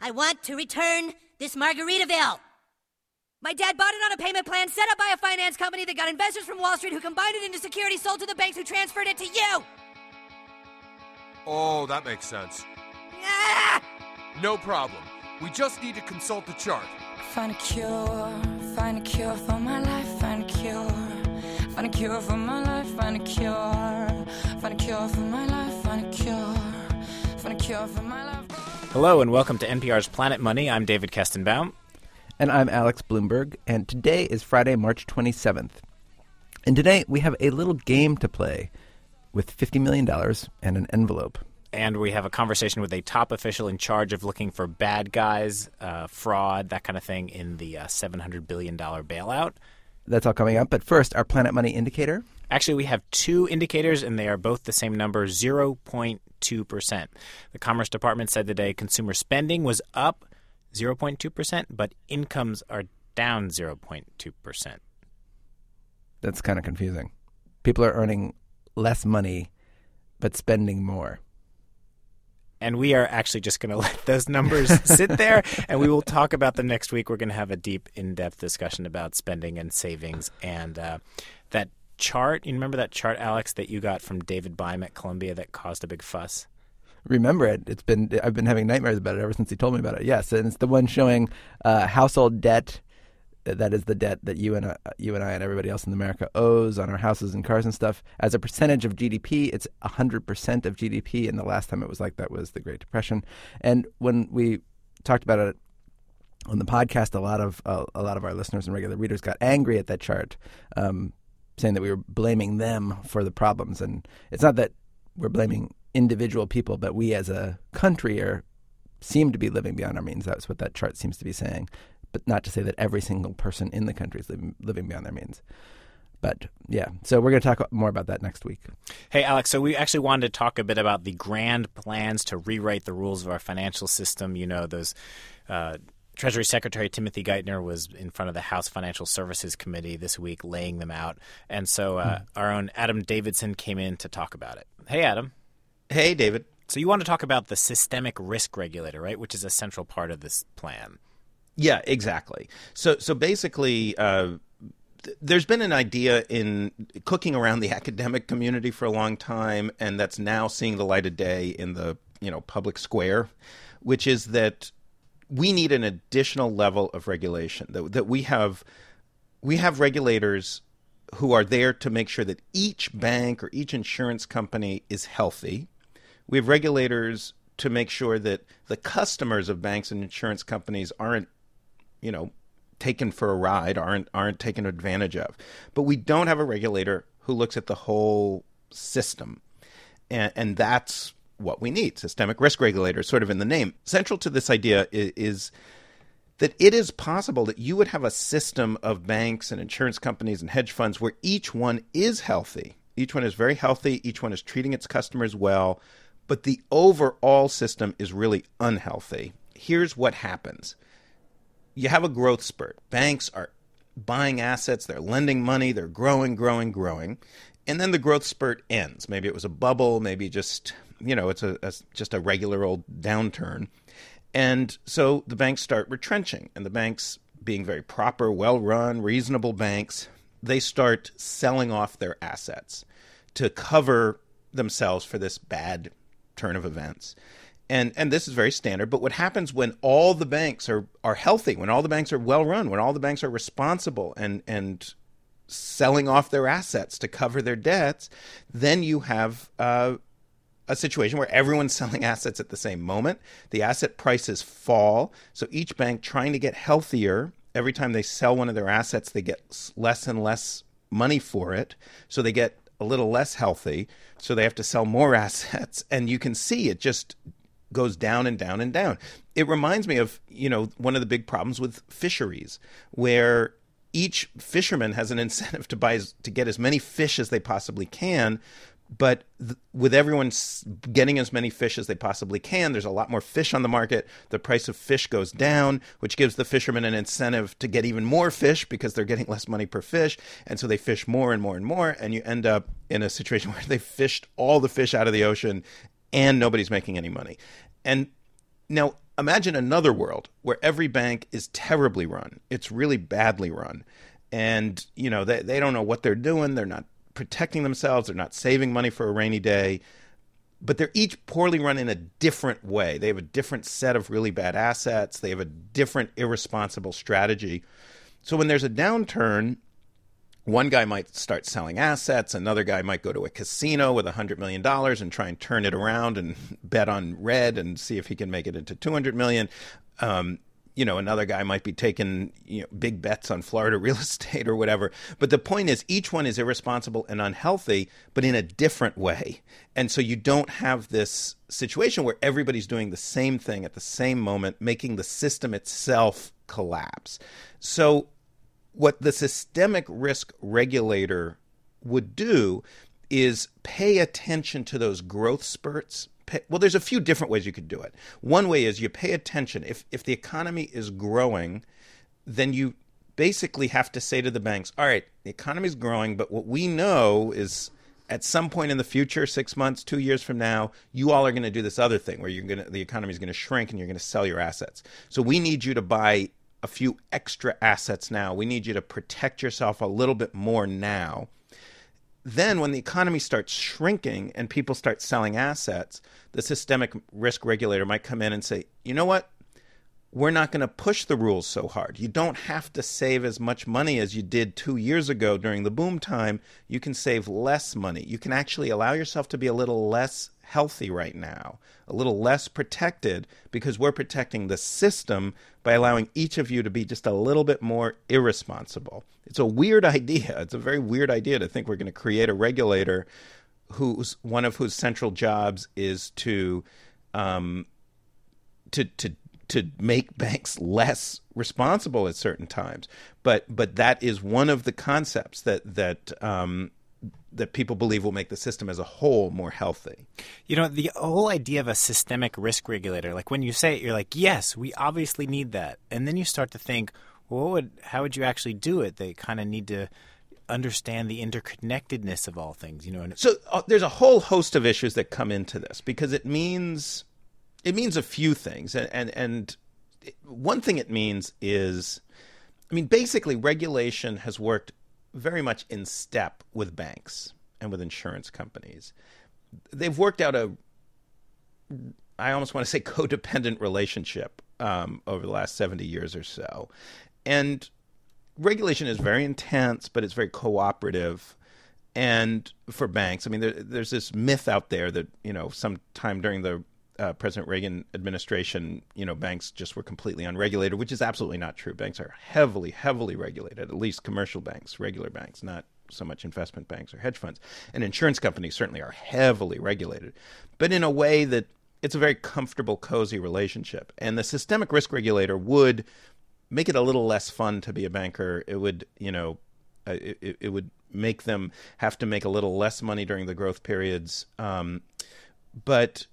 I want to return this Margaritaville. My dad bought it on a payment plan set up by a finance company that got investors from Wall Street who combined it into securities sold to the banks who transferred it to you. Oh, that makes sense. Ah! No problem. We just need to consult the chart. Find a cure, find a cure for my life, find a cure. Find a cure for my life, find a cure. Find a cure for my life, find a cure. Find a cure for my life. Hello and welcome to NPR's Planet Money. I'm David Kestenbaum. And I'm Alex Blumberg, and today is Friday, March 27th. And today we have a little game to play with $50 million and an envelope. And we have a conversation with a top official in charge of looking for bad guys, uh, fraud, that kind of thing in the uh, $700 billion bailout. That's all coming up. But first, our Planet Money indicator. Actually, we have two indicators, and they are both the same number 0.2%. The Commerce Department said today consumer spending was up 0.2%, but incomes are down 0.2%. That's kind of confusing. People are earning less money, but spending more. And we are actually just going to let those numbers sit there, and we will talk about them next week. We're going to have a deep, in depth discussion about spending and savings. And uh, that chart, you remember that chart, Alex, that you got from David Beim at Columbia that caused a big fuss? remember it. It's been I've been having nightmares about it ever since he told me about it. Yes, and it's the one showing uh, household debt. That is the debt that you and uh, you and I and everybody else in America owes on our houses and cars and stuff. As a percentage of GDP, it's hundred percent of GDP. And the last time it was like that was the Great Depression. And when we talked about it on the podcast, a lot of uh, a lot of our listeners and regular readers got angry at that chart, um, saying that we were blaming them for the problems. And it's not that we're blaming individual people, but we as a country are seem to be living beyond our means. That's what that chart seems to be saying. But not to say that every single person in the country is living, living beyond their means. But yeah, so we're going to talk more about that next week. Hey, Alex, so we actually wanted to talk a bit about the grand plans to rewrite the rules of our financial system. You know, those. Uh, Treasury Secretary Timothy Geithner was in front of the House Financial Services Committee this week laying them out. And so uh, hmm. our own Adam Davidson came in to talk about it. Hey, Adam. Hey, David. So you want to talk about the systemic risk regulator, right? Which is a central part of this plan. Yeah, exactly. So, so basically, uh, th- there's been an idea in cooking around the academic community for a long time, and that's now seeing the light of day in the you know public square, which is that we need an additional level of regulation. That that we have we have regulators who are there to make sure that each bank or each insurance company is healthy we have regulators to make sure that the customers of banks and insurance companies aren't, you know, taken for a ride, aren't aren't taken advantage of. But we don't have a regulator who looks at the whole system. And, and that's what we need. Systemic risk regulators, sort of in the name. Central to this idea is, is that it is possible that you would have a system of banks and insurance companies and hedge funds where each one is healthy. Each one is very healthy. Each one is treating its customers well but the overall system is really unhealthy. Here's what happens you have a growth spurt. Banks are buying assets, they're lending money, they're growing, growing, growing. And then the growth spurt ends. Maybe it was a bubble, maybe just, you know, it's a, a just a regular old downturn. And so the banks start retrenching, and the banks, being very proper, well run, reasonable banks, they start selling off their assets to cover themselves for this bad turn of events. And and this is very standard, but what happens when all the banks are are healthy, when all the banks are well run, when all the banks are responsible and and selling off their assets to cover their debts, then you have uh, a situation where everyone's selling assets at the same moment. The asset prices fall. So each bank trying to get healthier, every time they sell one of their assets, they get less and less money for it. So they get a little less healthy, so they have to sell more assets. And you can see it just goes down and down and down. It reminds me of, you know, one of the big problems with fisheries, where each fisherman has an incentive to buy to get as many fish as they possibly can, but th- with everyone getting as many fish as they possibly can, there's a lot more fish on the market. The price of fish goes down, which gives the fishermen an incentive to get even more fish because they're getting less money per fish. And so they fish more and more and more. And you end up in a situation where they fished all the fish out of the ocean and nobody's making any money. And now, imagine another world where every bank is terribly run. It's really badly run. And, you know, they, they don't know what they're doing. They're not protecting themselves. They're not saving money for a rainy day. But they're each poorly run in a different way. They have a different set of really bad assets. They have a different irresponsible strategy. So when there's a downturn, one guy might start selling assets another guy might go to a casino with $100 million and try and turn it around and bet on red and see if he can make it into 200 million um, you know another guy might be taking you know, big bets on florida real estate or whatever but the point is each one is irresponsible and unhealthy but in a different way and so you don't have this situation where everybody's doing the same thing at the same moment making the system itself collapse so what the systemic risk regulator would do is pay attention to those growth spurts. Pay, well, there's a few different ways you could do it. One way is you pay attention. If if the economy is growing, then you basically have to say to the banks, "All right, the economy is growing, but what we know is at some point in the future, six months, two years from now, you all are going to do this other thing where you're going to the economy is going to shrink and you're going to sell your assets. So we need you to buy a few extra assets now. We need you to protect yourself a little bit more now. Then, when the economy starts shrinking and people start selling assets, the systemic risk regulator might come in and say, you know what? We're not going to push the rules so hard. You don't have to save as much money as you did two years ago during the boom time. You can save less money. You can actually allow yourself to be a little less healthy right now, a little less protected because we're protecting the system by allowing each of you to be just a little bit more irresponsible. It's a weird idea. It's a very weird idea to think we're going to create a regulator whose one of whose central jobs is to um, to to to make banks less responsible at certain times. But but that is one of the concepts that that um, that people believe will make the system as a whole more healthy. You know, the whole idea of a systemic risk regulator, like when you say it, you're like, yes, we obviously need that. And then you start to think, well, would, how would you actually do it? They kind of need to understand the interconnectedness of all things, you know. So uh, there's a whole host of issues that come into this because it means it means a few things, and and, and one thing it means is, I mean, basically, regulation has worked very much in step with banks and with insurance companies. They've worked out a, I almost want to say, codependent relationship um, over the last 70 years or so. And regulation is very intense, but it's very cooperative. And for banks, I mean, there, there's this myth out there that, you know, sometime during the uh, President Reagan administration, you know, banks just were completely unregulated, which is absolutely not true. Banks are heavily, heavily regulated, at least commercial banks, regular banks, not so much investment banks or hedge funds. And insurance companies certainly are heavily regulated, but in a way that it's a very comfortable, cozy relationship. And the systemic risk regulator would make it a little less fun to be a banker. It would, you know, uh, it, it would make them have to make a little less money during the growth periods. Um, but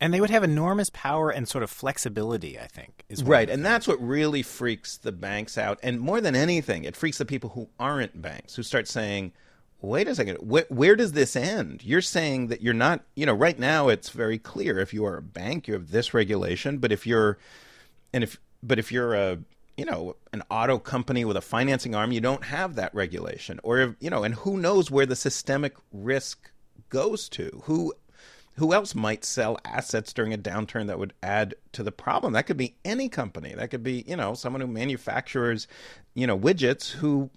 and they would have enormous power and sort of flexibility, I think. Is right. And that's what really freaks the banks out. And more than anything, it freaks the people who aren't banks, who start saying, wait a second, wh- where does this end? You're saying that you're not, you know, right now it's very clear. If you are a bank, you have this regulation. But if you're, and if, but if you're a, you know, an auto company with a financing arm, you don't have that regulation. Or, you know, and who knows where the systemic risk goes to? Who who else might sell assets during a downturn that would add to the problem? That could be any company. That could be, you know, someone who manufactures, you know, widgets who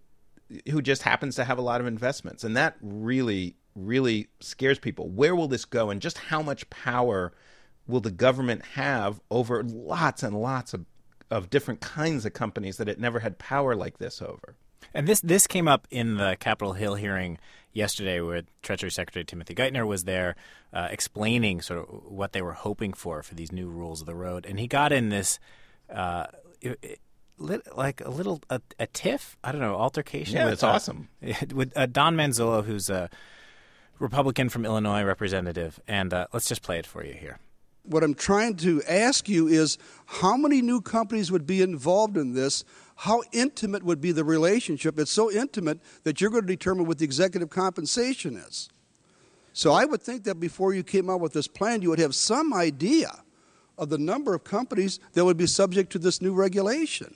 who just happens to have a lot of investments. And that really really scares people. Where will this go and just how much power will the government have over lots and lots of of different kinds of companies that it never had power like this over? And this this came up in the Capitol Hill hearing yesterday, where Treasury Secretary Timothy Geithner was there, uh, explaining sort of what they were hoping for for these new rules of the road, and he got in this. Uh, it, it, like a little a, a, tiff, I don't know, altercation. Yeah, with, that's uh, awesome. With uh, Don Manzullo, who's a Republican from Illinois representative, and uh, let's just play it for you here. What I'm trying to ask you is how many new companies would be involved in this how intimate would be the relationship? It's so intimate that you're going to determine what the executive compensation is. So I would think that before you came out with this plan, you would have some idea of the number of companies that would be subject to this new regulation.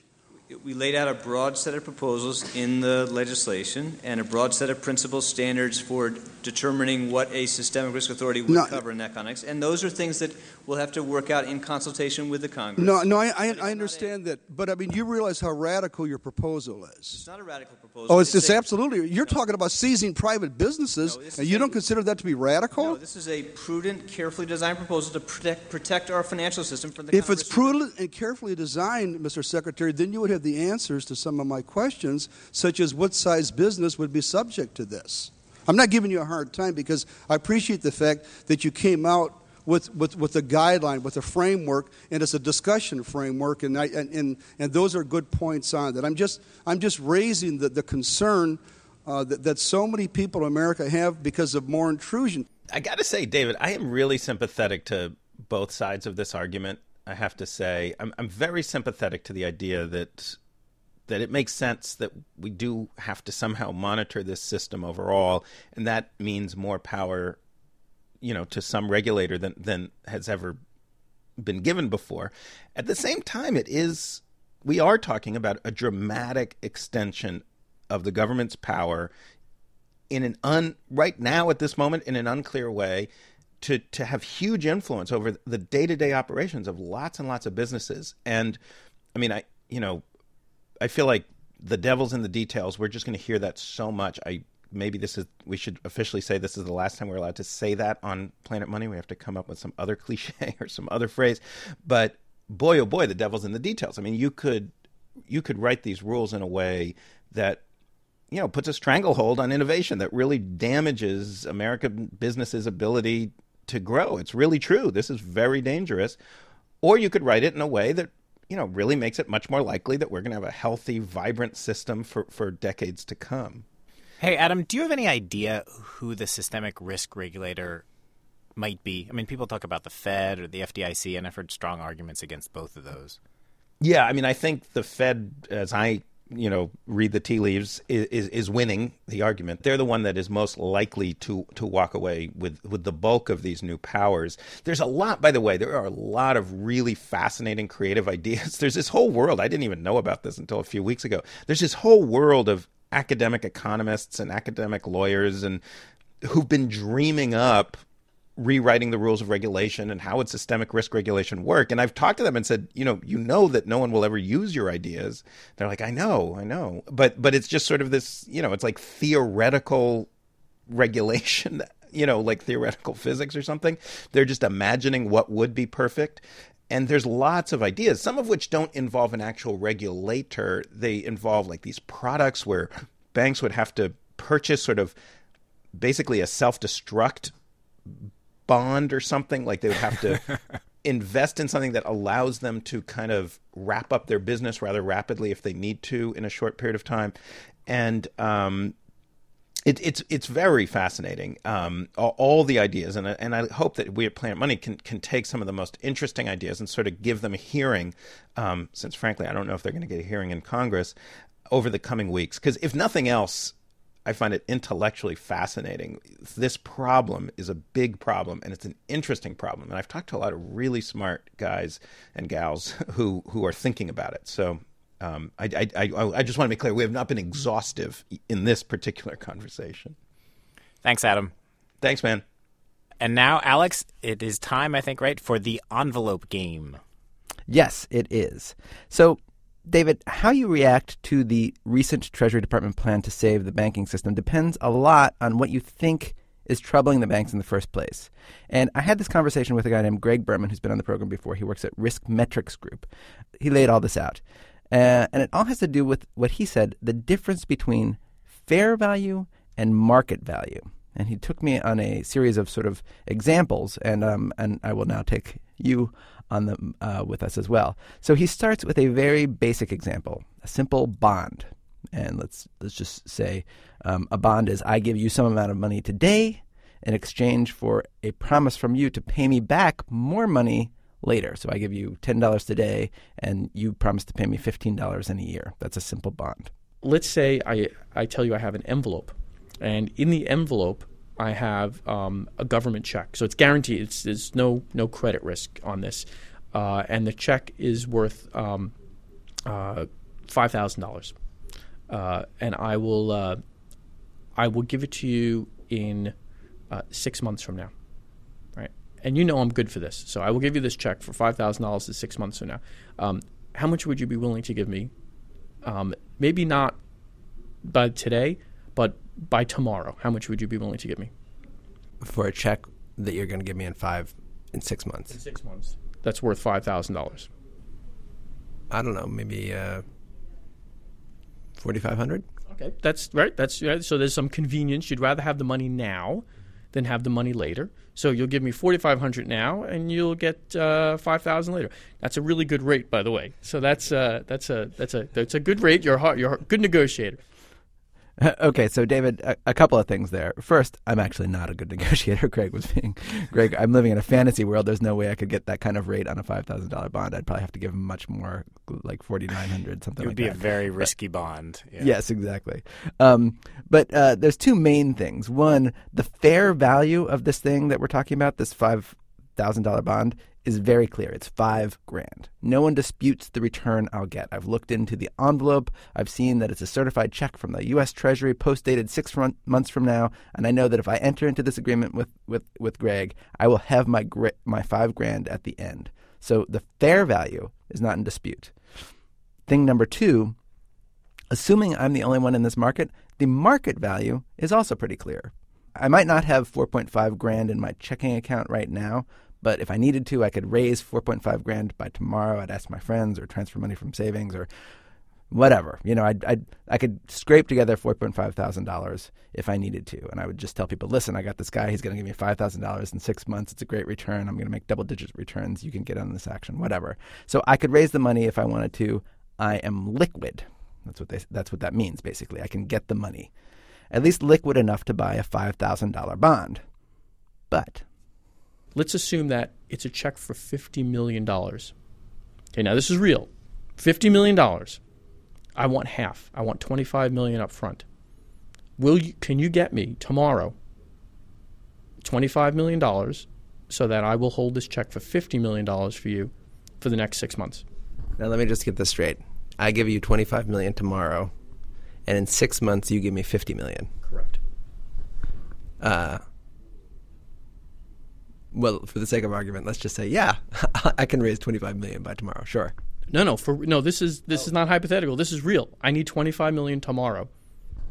We laid out a broad set of proposals in the legislation and a broad set of principle standards for determining what a systemic risk authority would No. cover in that context. And those are things that we'll have to work out in consultation with the Congress. No, no, I, I, I understand that, but I mean, you realize how radical your proposal is. It's not a radical proposal. Oh, it's, it's a- absolutely. You're talking about seizing private businesses, No, and you a- don't consider that to be radical? No, this is a prudent, carefully designed proposal to protect, protect our financial system from the If of it's prudent and carefully designed, Mr. Secretary, then you would have the answers to some of my questions, such as what size business would be subject to this. I'm not giving you a hard time because I appreciate the fact that you came out with, with, with a guideline, with a framework, and it's a discussion framework, and, I, and, and, and those are good points on that. I'm just, I'm just raising the, the concern uh, that, that so many people in America have because of more intrusion. I got to say, David, I am really sympathetic to both sides of this argument. I have to say, I'm, I'm very sympathetic to the idea that that it makes sense that we do have to somehow monitor this system overall, and that means more power, you know, to some regulator than than has ever been given before. At the same time, it is we are talking about a dramatic extension of the government's power in an un right now at this moment in an unclear way to to have huge influence over the day-to-day operations of lots and lots of businesses. And i mean i you know i feel like the devil's in the details. We're just going to hear that so much. I maybe this is we should officially say this is the last time we're allowed to say that on planet money. We have to come up with some other cliche or some other phrase. But boy oh boy the devil's in the details. I mean you could you could write these rules in a way that you know puts a stranglehold on innovation that really damages American businesses' ability to grow. It's really true. This is very dangerous. Or you could write it in a way that you know really makes it much more likely that we're going to have a healthy, vibrant system for for decades to come. Hey, Adam, do you have any idea who the systemic risk regulator might be? I mean, people talk about the Fed or the FDIC, and I've heard strong arguments against both of those. Yeah, I mean, I think the Fed, as I you know read the tea leaves, is, is is winning the argument. They're the one that is most likely to to walk away with with the bulk of these new powers. There's a lot, by the way. There are a lot of really fascinating, creative ideas. There's this whole world. I didn't even know about this until a few weeks ago. There's this whole world of academic economists and academic lawyers and who've been dreaming up rewriting the rules of regulation and how would systemic risk regulation work. And i've talked to them and said you know you know that no one will ever use your ideas. They're like i know i know. But but it's just sort of this you know it's like theoretical regulation you know like theoretical physics or something. They're just imagining what would be perfect. And there's lots of ideas some of which don't involve an actual regulator. They involve like these products where banks would have to purchase sort of basically a self-destruct bond or something like they would have to invest in something that allows them to kind of wrap up their business rather rapidly if they need to in a short period of time. And um, it, it's it's very fascinating um, all, all the ideas and I- and I hope that we at Planet Money can can take some of the most interesting ideas and sort of give them a hearing um, since frankly I don't know if they're going to get a hearing in Congress over the coming weeks. Because if nothing else I find it intellectually fascinating. This problem is a big problem, and it's an interesting problem. And I've talked to a lot of really smart guys and gals who who are thinking about it. So um, I, I, I, I just want to be clear: we have not been exhaustive in this particular conversation. Thanks, Adam. Thanks, man. And now, Alex, it is time, I think, right, for the envelope game. Yes, it is. So, David, how you react to the recent Treasury Department plan to save the banking system depends a lot on what you think is troubling the banks in the first place. And I had this conversation with a guy named Greg Berman, who's been on the program before. He works at Risk Metrics Group. He laid all this out. Uh, and it all has to do with what he said the difference between fair value and market value. And he took me on a series of sort of examples, and um, and I will now take you on them uh, with us as well. So he starts with a very basic example, a simple bond, and let's let's just say um, a bond is I give you some amount of money today in exchange for a promise from you to pay me back more money later. So I give you ten dollars today, and you promise to pay me fifteen dollars in a year. That's a simple bond. let's say I, I tell you I have an envelope, and in the envelope I have um, a government check, so it's guaranteed. It's, there's no no credit risk on this. uh, and the check is worth um, uh, five thousand dollars, uh, and I will uh, I will give it to you in uh, six months from now, right? And you know I'm good for this, so I will give you this check for five thousand dollars in six months from now. Um, how much would you be willing to give me? Um, maybe not by today, by tomorrow. How much would you be willing to give me? For a check that you're going to give me in five, in six months. In six months. That's worth five thousand dollars. I don't know, maybe uh, 4500 Okay, that's right. That's right. So there's some convenience. You'd rather have the money now than have the money later. So you'll give me forty five hundred now, and you'll get uh, five thousand later. That's a really good rate, by the way. So that's uh, that's a that's a that's a good rate. You're a hard, you're a good negotiator. Okay, so David, a, a, couple of things there. First, I'm actually not a good negotiator. Greg was being, Greg, I'm living in a fantasy world. There's no way I could get that kind of rate on a five thousand dollar bond. I'd probably have to give him much more, like forty nine hundred, something. It would like be that. a very risky bond. Yeah. Yes, exactly. Um, but uh, there's two main things. One, the fair value of this thing that we're talking about, this five thousand dollar bond, is very clear. It's five grand. No one disputes the return I'll get. I've looked into the envelope. I've seen that it's a certified check from the U.S. Treasury, post dated six months from now, and I know that if I enter into this agreement with with with Greg, I will have my my five grand at the end. So the fair value is not in dispute. Thing number two, assuming I'm the only one in this market, the market value is also pretty clear. I might not have 4.5 grand in my checking account right now, but if I needed to, I could raise 4.5 grand by tomorrow. I'd ask my friends or transfer money from savings or whatever. You know, I'd, I'd I could scrape together 4.5 thousand dollars if I needed to, and I would just tell people, listen, I got this guy. He's going to give me five thousand dollars in six months. It's a great return. I'm going to make double digit returns. You can get on this action, whatever. So I could raise the money if I wanted to. I am liquid. That's what they. That's what that means. Basically, I can get the money, at least liquid enough to buy a five thousand dollar bond. But let's assume that it's a check for $50 million. Okay, now this is real. $50 million. I want half. I want 25 million up front. Will you can you get me tomorrow 25 million dollars so that I will hold this check for 50 million dollars for you for the next 6 months? Now let me just get this straight. I give you 25 million tomorrow and in 6 months you give me 50 million. Correct. Uh well, for the sake of argument, let's just say, yeah, I can raise 25 million by tomorrow. Sure. No, no, for no. This is this oh. is not hypothetical. This is real. I need 25 million tomorrow.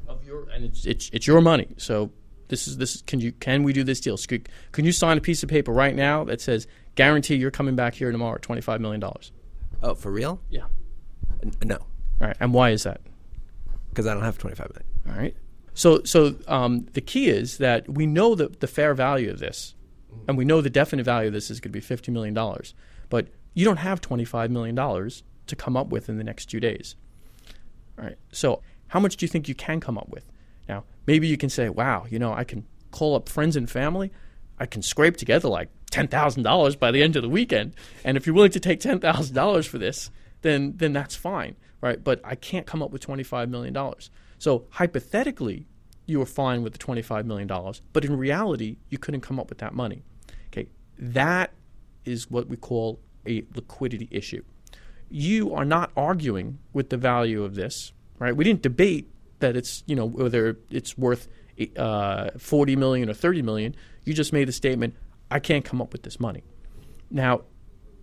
Of your and it's it's it's your money. So this is this. Can you can we do this deal? Can you sign a piece of paper right now that says guarantee you're coming back here tomorrow at 25 million dollars? Oh, for real? Yeah. N- no. All right. And why is that? Because I don't have 25 million. All right. So so um, the key is that we know the the fair value of this and we know the definite value of this is going to be $50 million. But you don't have $25 million to come up with in the next two days. All right. So, how much do you think you can come up with? Now, maybe you can say, wow, you know, I can call up friends and family. I can scrape together like $10,000 by the end of the weekend. And if you're willing to take $10,000 for this, then, then that's fine, right? But I can't come up with $25 million. So, hypothetically, you were fine with the $25 million. But in reality, you couldn't come up with that money. Okay, that is what we call a liquidity issue. You are not arguing with the value of this, right? We didn't debate that it's, you know, whether it's worth uh, 40 million or 30 million. You just made the statement, I can't come up with this money. Now,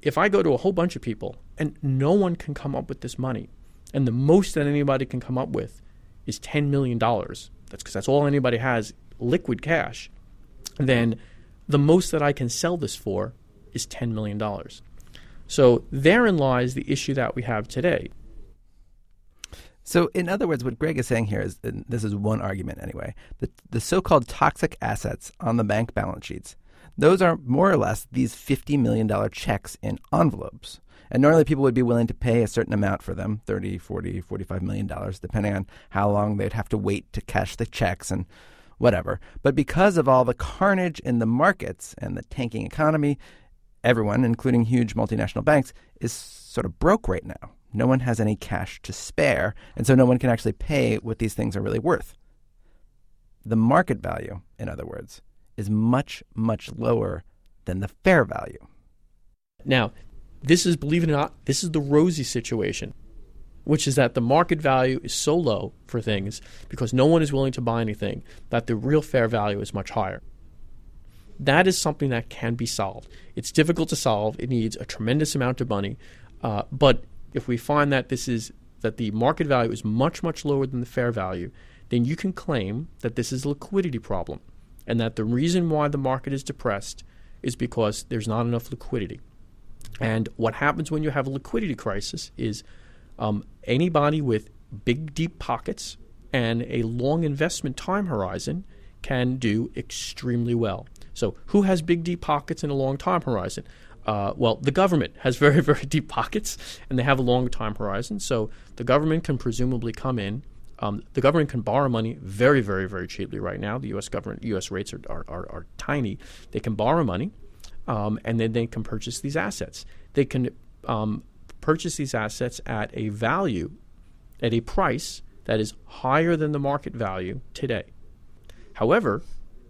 if I go to a whole bunch of people and no one can come up with this money, and the most that anybody can come up with is $10 million, that's because that's all anybody has liquid cash, then the most that I can sell this for is $10 million. So therein lies the issue that we have today. So, in other words, what Greg is saying here is this is one argument anyway the, the so called toxic assets on the bank balance sheets, those are more or less these $50 million checks in envelopes. And normally people would be willing to pay a certain amount for them 30, 40, 45 million dollars, depending on how long they'd have to wait to cash the checks and whatever. But because of all the carnage in the markets and the tanking economy, everyone, including huge multinational banks, is sort of broke right now. No one has any cash to spare, and so no one can actually pay what these things are really worth. The market value, in other words, is much, much lower than the fair value. Now, this is, believe it or not, this is the rosy situation, which is that the market value is so low for things because no one is willing to buy anything that the real fair value is much higher. That is something that can be solved. It's difficult to solve. It needs a tremendous amount of money. Uh, but if we find that this is that the market value is much much lower than the fair value, then you can claim that this is a liquidity problem, and that the reason why the market is depressed is because there's not enough liquidity. And what happens when you have a liquidity crisis is um, anybody with big, deep pockets and a long investment time horizon can do extremely well. So, who has big, deep pockets and a long time horizon? Uh, well, the government has very, very deep pockets and they have a long time horizon. So, the government can presumably come in. Um, the government can borrow money very, very, very cheaply right now. The U.S. government, U.S. rates are, are, are, are tiny. They can borrow money um, and then they can purchase these assets. They can um, purchase these assets at a value, at a price that is higher than the market value today. However,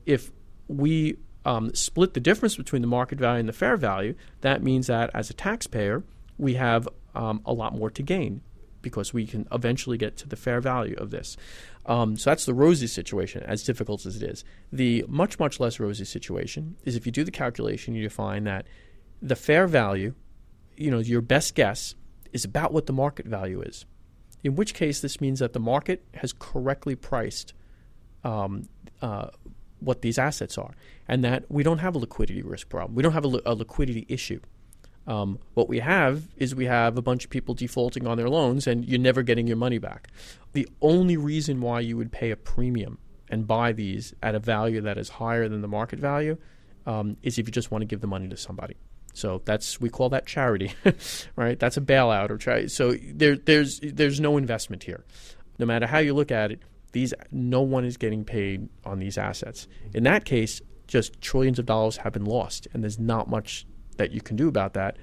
if we um, split the difference between the market value and the fair value, that means that as a taxpayer, we have um, a lot more to gain because we can eventually get to the fair value of this. Um, so that's the rosy situation, as difficult as it is. The much, much less rosy situation is if you do the calculation, you find that the fair value, you know, your best guess is about what the market value is. In which case, this means that the market has correctly priced um, uh, what these assets are, and that we don't have a liquidity risk problem. We don't have a, li- a liquidity issue. Um, what we have is we have a bunch of people defaulting on their loans, and you're never getting your money back. The only reason why you would pay a premium and buy these at a value that is higher than the market value um, is if you just want to give the money to somebody. So that's we call that charity, right? That's a bailout or charity. So there, there's there's no investment here. No matter how you look at it, these no one is getting paid on these assets. In that case, just trillions of dollars have been lost, and there's not much that you can do about that,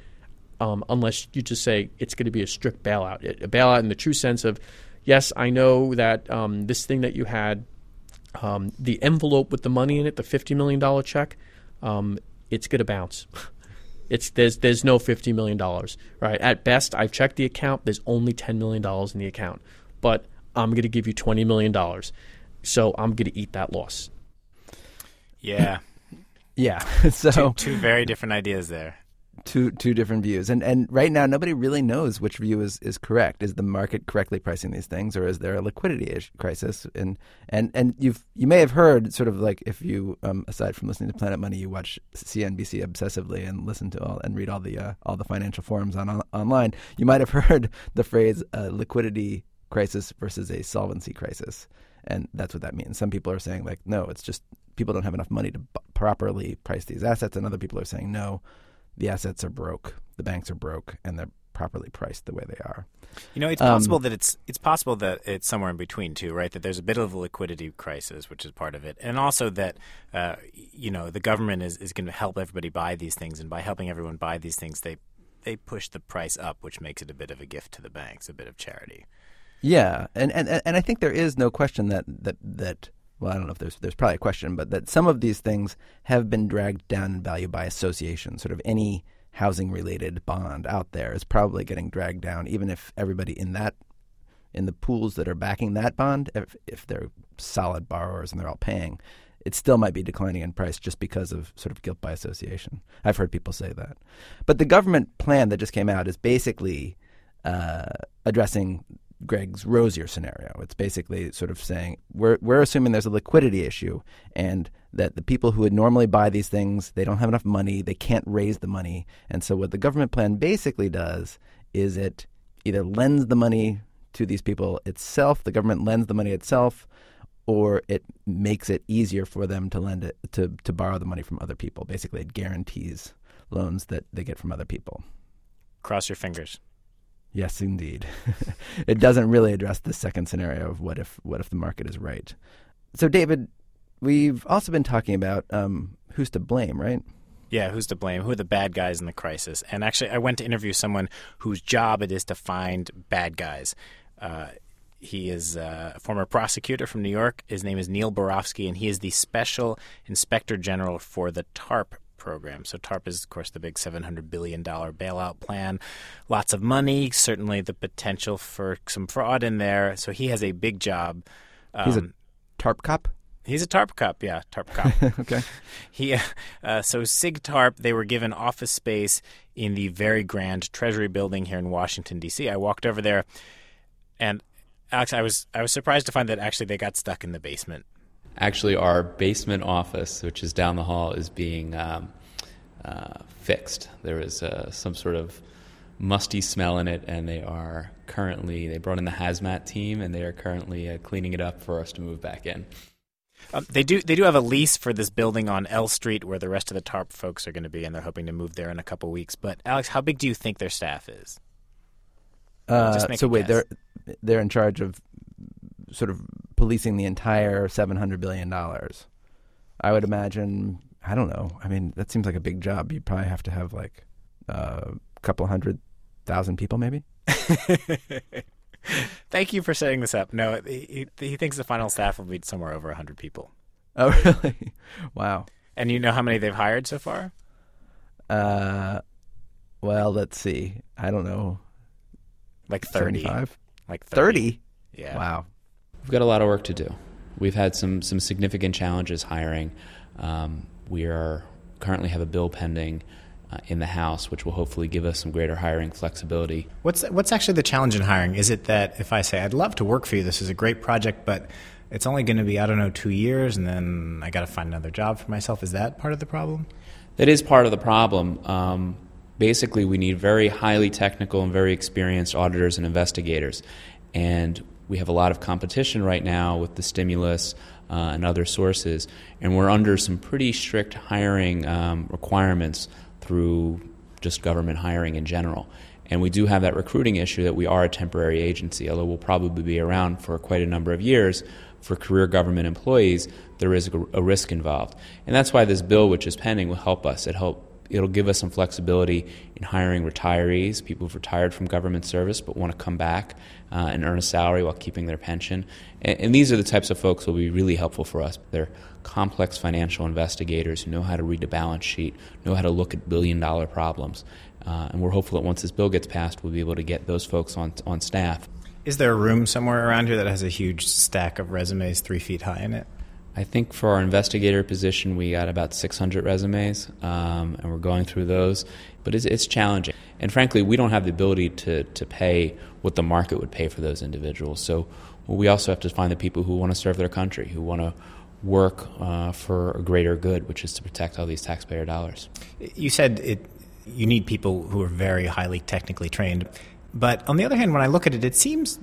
um, unless you just say it's going to be a strict bailout. A bailout in the true sense of, yes, I know that um, this thing that you had, um, the envelope with the money in it, the fifty million dollar check, um, it's going to bounce. It's there's there's no fifty million dollars, right? At best, I've checked the account. There's only ten million dollars in the account, but I'm going to give you twenty million dollars, so I'm going to eat that loss. Yeah. Yeah. so two, two very different ideas there. Two two different views, and and right now nobody really knows which view is, is correct. Is the market correctly pricing these things, or is there a liquidity crisis? And and and you've you may have heard sort of like if you um, aside from listening to Planet Money, you watch CNBC obsessively and listen to all and read all the uh, all the financial forums on, on online. You might have heard the phrase uh, liquidity crisis versus a solvency crisis, and that's what that means. Some people are saying like, no, it's just people don't have enough money to b- properly price these assets, and other people are saying no, the assets are broke, the banks are broke, and they're properly priced the way they are. You know, it's Um, possible that it's it's possible that it's somewhere in between too, right? That there's a bit of a liquidity crisis, which is part of it, and also that uh, you know the government is, is going to help everybody buy these things, and by helping everyone buy these things, they they push the price up, which makes it a bit of a gift to the banks, a bit of charity. Yeah, and and and I think there is no question that that that well, I don't know if there's there's probably a question, but that some of these things have been dragged down in value by association. Sort of any housing related bond out there is probably getting dragged down, even if everybody in that in the pools that are backing that bond, if if they're solid borrowers and they're all paying, it still might be declining in price just because of sort of guilt by association. I've heard people say that, but the government plan that just came out is basically uh, addressing Greg's rosier scenario. It's basically sort of saying we're we're assuming there's a liquidity issue and that the people who would normally buy these things they don't have enough money, they can't raise the money, and so what the government plan basically does is it either lends the money to these people itself, the government lends the money itself, or it makes it easier for them to lend it to to borrow the money from other people. Basically, it guarantees loans that they get from other people. Cross your fingers. Yes, indeed. it doesn't really address the second scenario of what if what if the market is right. So, David, we've also been talking about um, who's to blame, right? Yeah, who's to blame? Who are the bad guys in the crisis? And actually, I went to interview someone whose job it is to find bad guys. Uh, he is uh, a former prosecutor from New York. His name is Neil Barofsky, and he is the special inspector general for the TARP program. So TARP is, of course, the big $700 billion bailout plan. Lots of money, certainly the potential for some fraud in there. So he has a big job. He's a Um, tarp cop. He's a TARP cop, yeah, TARP cop. okay. He, uh, uh, so Sig TARP, they were given office space in the very grand Treasury building here in Washington D.C. I walked over there, and Alex, I was I was surprised to find that actually they got stuck in the basement. Actually, our basement office, which is down the hall, is being um, uh, fixed. There is uh, some sort of musty smell in it, and they are currently they brought in the hazmat team, and they are currently uh, cleaning it up for us to move back in. Um, they do they do have a lease for this building on L Street where the rest of the TARP folks are going to be, and they're hoping to move there in a couple weeks. But Alex, how big do you think their staff is? Uh, Just make so a wait, guess. they're they're in charge of sort of policing the entire seven hundred billion dollars. I would imagine. I don't know. I mean, that seems like a big job. You'd probably have to have like a couple hundred thousand people, maybe. Thank you for setting this up. No, he, he thinks the final staff will be somewhere over 100 people. Oh, really? wow. And you know how many they've hired so far? Uh, well, let's see. I don't know. Like 30. 75? Like 30. Thirty? Yeah. Wow. We've got a lot of work to do. We've had some some significant challenges hiring. Um, we are currently have a bill pending uh, in the House, which will hopefully give us some greater hiring flexibility. What's what's actually the challenge in hiring? Is it that if I say I'd love to work for you, this is a great project, but it's only going to be I don't know two years, and then I got to find another job for myself? Is that part of the problem? That is part of the problem. Um, basically, we need very highly technical and very experienced auditors and investigators. And we have a lot of competition right now with the stimulus uh, and other sources. And we're under some pretty strict hiring um, requirements through just government hiring in general. And we do have that recruiting issue that we are a temporary agency, although we'll probably be around for quite a number of years. For career government employees, there is a, risk involved. And that's why this bill, which is pending, will help us. It help, it'll give us some flexibility in hiring retirees, people who've retired from government service but want to come back uh, and earn a salary while keeping their pension. And, and these are the types of folks who will be really helpful for us. They're complex financial investigators who know how to read a balance sheet, know how to look at billion dollar problems. Uh, and we're hopeful that once this bill gets passed, we'll be able to get those folks on, on staff. Is there a room somewhere around here that has a huge stack of resumes three feet high in it? I think for our investigator position, we got about 600 resumes, um, and we're going through those. But it's, it's challenging. And frankly, we don't have the ability to, to pay what the market would pay for those individuals. So we also have to find the people who want to serve their country, who want to work uh, for a greater good, which is to protect all these taxpayer dollars. You said it. You need people who are very highly technically trained, but on the other hand, when I look at it, it seems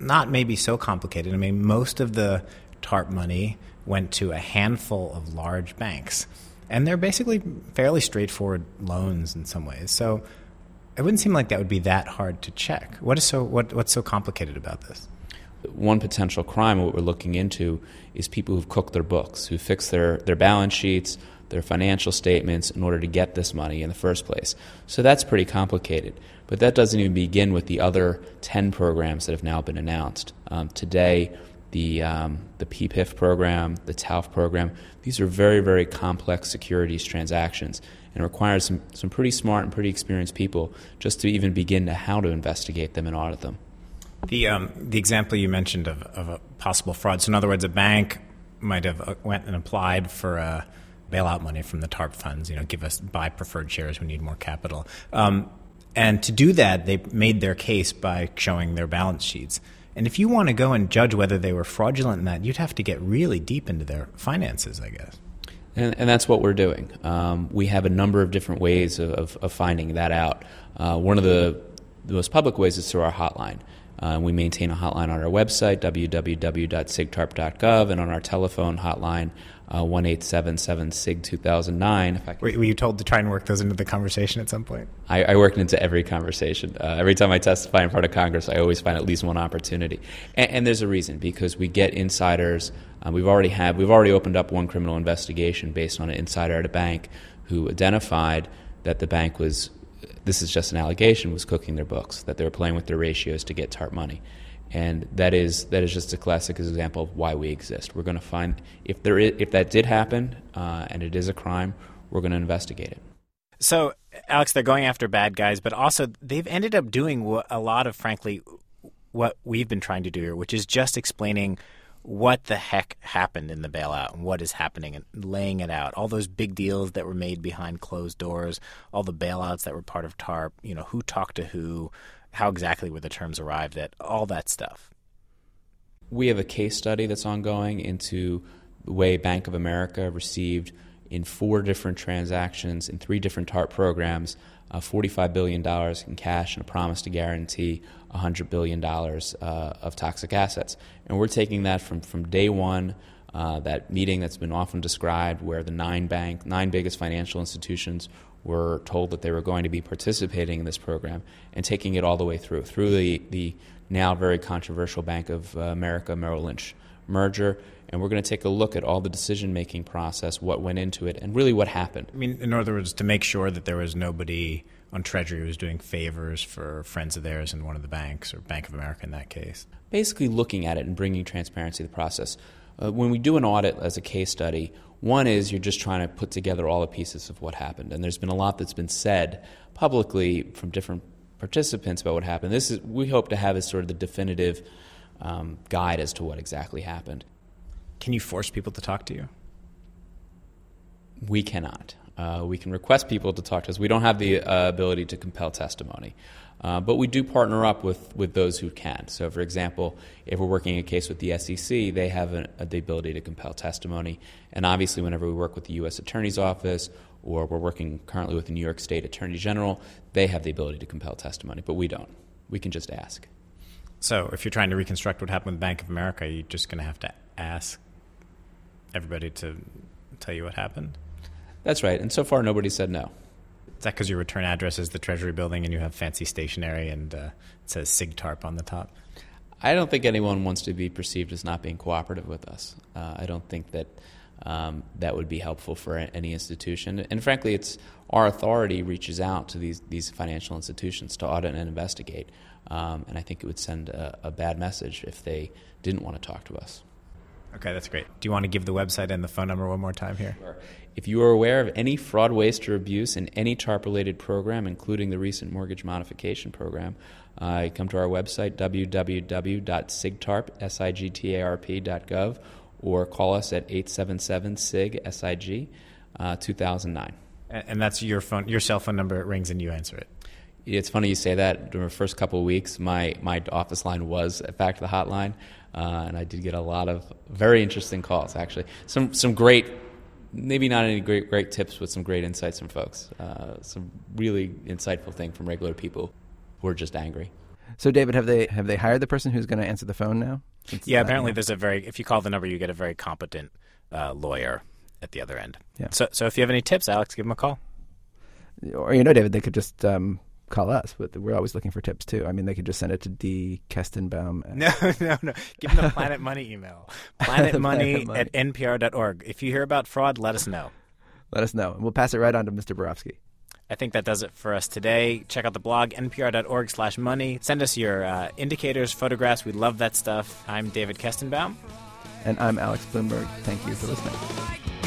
not maybe so complicated. I mean, most of the TARP money went to a handful of large banks, and they're basically fairly straightforward loans in some ways. So it wouldn't seem like that would be that hard to check. What is so what, what's so complicated about this? one potential crime, what we're looking into, is people who've cooked their books, who fixed their, their balance sheets, their financial statements in order to get this money in the first place. So that's pretty complicated. But that doesn't even begin with the other 10 programs that have now been announced. Um, today, the, um, the PPIF program, the TALF program, these are very, very complex securities transactions and requires some, some pretty smart and pretty experienced people just to even begin to how to investigate them and audit them. The um, the example you mentioned of, of a possible fraud. So in other words, a bank might have uh, went and applied for a bailout money from the TARP funds. You know, give us buy preferred shares. We need more capital. Um, and to do that, they made their case by showing their balance sheets. And if you want to go and judge whether they were fraudulent in that, you'd have to get really deep into their finances, I guess. And, and that's what we're doing. Um, we have a number of different ways of, of, of finding that out. Uh, one of the, the most public ways is through our hotline. Uh, we maintain a hotline on our website, www.sigtarp.gov, and on our telephone hotline, uh, 1 SIG 2009. Were, were, you told to try and work those into the conversation at some point? I, I worked into every conversation. Uh, every time I testify in front of Congress, I always find at least one opportunity. And, and there's a reason, because we get insiders. Uh, we've already had, we've already opened up one criminal investigation based on an insider at a bank who identified that the bank was this is just an allegation, was cooking their books, that they were playing with their ratios to get TARP money. And that is, that is just a classic example of why we exist. We're going to find, if, there is, if that did happen uh, and it is a crime, we're going to investigate it. So, Alex, they're going after bad guys, but also they've ended up doing a lot of, frankly, what we've been trying to do here, which is just explaining what the heck happened in the bailout and what is happening and laying it out. All those big deals that were made behind closed doors, all the bailouts that were part of TARP, you know, who talked to who, how exactly were the terms arrived at, all that stuff. We have a case study that's ongoing into the way Bank of America received in four different transactions in three different TARP programs uh, $45 billion in cash and a promise to guarantee $100 billion uh, of toxic assets. And we're taking that from, from day one, uh, that meeting that's been often described where the nine bank, nine biggest financial institutions were told that they were going to be participating in this program and taking it all the way through, through the, the now very controversial Bank of uh, America Merrill Lynch merger and we're going to take a look at all the decision making process, what went into it, and really what happened. I mean, in other words, to make sure that there was nobody on Treasury who was doing favors for friends of theirs in one of the banks, or Bank of America in that case. Basically, looking at it and bringing transparency to the process. Uh, when we do an audit as a case study, one is you're just trying to put together all the pieces of what happened, and there's been a lot that's been said publicly from different participants about what happened. This is we hope to have as sort of the definitive um, guide as to what exactly happened. Can you force people to talk to you? We cannot. Uh, we can request people to talk to us. We don't have the uh, ability to compel testimony. Uh, but we do partner up with, with those who can. So, for example, if we're working a case with the SEC, they have an, the ability to compel testimony. And obviously, whenever we work with the U.S. Attorney's Office or we're working currently with the New York State Attorney General, they have the ability to compel testimony, but we don't. We can just ask. So, if you're trying to reconstruct what happened with Bank of America, you're just going to have to ask everybody to tell you what happened? That's right. And so far, nobody said no. Is that because your return address is the Treasury building and you have fancy stationery and uh, it says SIGTARP on the top? I don't think anyone wants to be perceived as not being cooperative with us. Uh, I don't think that um, that would be helpful for any institution. And frankly, it's our authority reaches out to these, these financial institutions to audit and investigate. Um, and I think it would send a, a bad message if they didn't want to talk to us. Okay, that's great. Do you want to give the website and the phone number one more time here? Sure. If you are aware of any fraud, waste, or abuse in any TARP related program, including the recent mortgage modification program, uh, come to our website, www.sigtarp.gov, or call us at 877 SIG SIG uh, 2009. And that's your phone, your cell phone number. It rings and you answer it. It's funny you say that. During the first couple of weeks, my, my office line was, in fact, the hotline. Uh, and I did get a lot of very interesting calls. Actually, some some great, maybe not any great great tips, but some great insights from folks. Uh, some really insightful thing from regular people who are just angry. So, David, have they have they hired the person who's going to answer the phone now? yeah, apparently there's a very if you call the number, you get a very competent uh, lawyer at the other end. Yeah. So, so if you have any tips, Alex, give them a call. Or you know, David, they could just um, call us, but we're always looking for tips too. I mean, they could just send it to D Kestenbaum. No, no, no. Give them the Planet Money email. Planet Money at npr.org. If you hear about fraud, let us know. Let us know. And we'll pass it right on to Mr. Barofsky. I think that does it for us today. Check out the blog, npr.org slash money. Send us your uh, indicators, photographs. We love that stuff. I'm David Kestenbaum. And I'm Alex Blumberg. Thank you for listening.